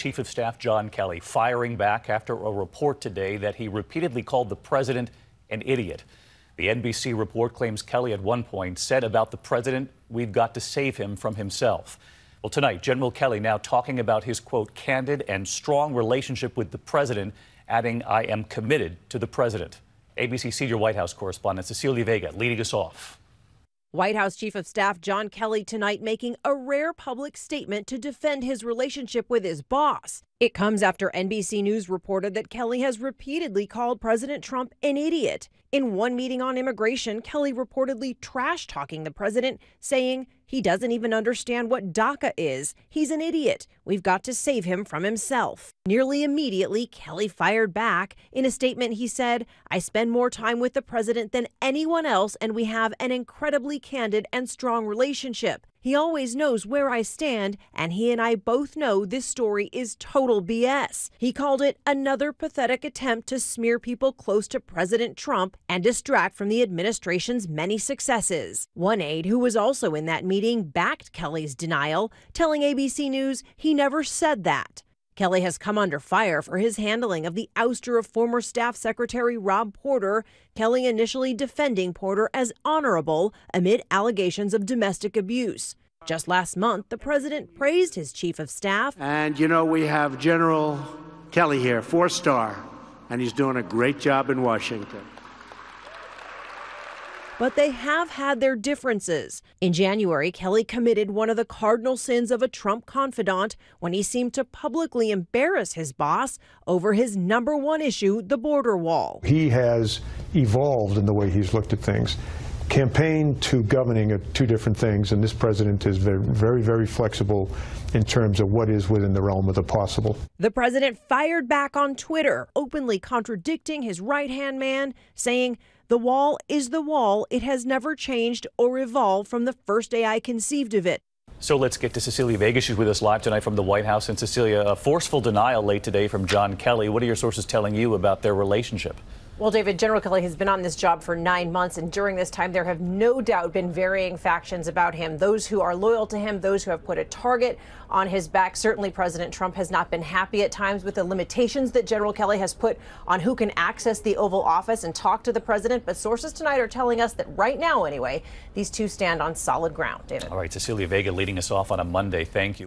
Chief of Staff John Kelly firing back after a report today that he repeatedly called the president an idiot. The NBC report claims Kelly at one point said about the president, we've got to save him from himself. Well, tonight, General Kelly now talking about his quote, candid and strong relationship with the president, adding, I am committed to the president. ABC senior White House correspondent Cecilia Vega leading us off. White House Chief of Staff John Kelly tonight making a rare public statement to defend his relationship with his boss. It comes after NBC News reported that Kelly has repeatedly called President Trump an idiot. In one meeting on immigration, Kelly reportedly trash talking the president, saying he doesn't even understand what DACA is. He's an idiot. We've got to save him from himself. Nearly immediately, Kelly fired back. In a statement, he said, I spend more time with the president than anyone else, and we have an incredibly candid and strong relationship. He always knows where I stand, and he and I both know this story is total BS. He called it another pathetic attempt to smear people close to President Trump and distract from the administration's many successes. One aide who was also in that meeting backed Kelly's denial, telling ABC News he never said that. Kelly has come under fire for his handling of the ouster of former Staff Secretary Rob Porter, Kelly initially defending Porter as honorable amid allegations of domestic abuse. Just last month, the president praised his chief of staff. And you know, we have General Kelly here, four star, and he's doing a great job in Washington but they have had their differences. In January, Kelly committed one of the cardinal sins of a Trump confidant when he seemed to publicly embarrass his boss over his number one issue, the border wall. He has evolved in the way he's looked at things. Campaign to governing are two different things, and this president is very, very, very flexible in terms of what is within the realm of the possible. The president fired back on Twitter, openly contradicting his right hand man, saying, the wall is the wall. It has never changed or evolved from the first day I conceived of it. So let's get to Cecilia Vega. She's with us live tonight from the White House. And Cecilia, a forceful denial late today from John Kelly. What are your sources telling you about their relationship? Well, David, General Kelly has been on this job for nine months, and during this time, there have no doubt been varying factions about him. Those who are loyal to him, those who have put a target on his back. Certainly, President Trump has not been happy at times with the limitations that General Kelly has put on who can access the Oval Office and talk to the president. But sources tonight are telling us that right now, anyway, these two stand on solid ground. David. All right, Cecilia Vega leading us off on a Monday. Thank you.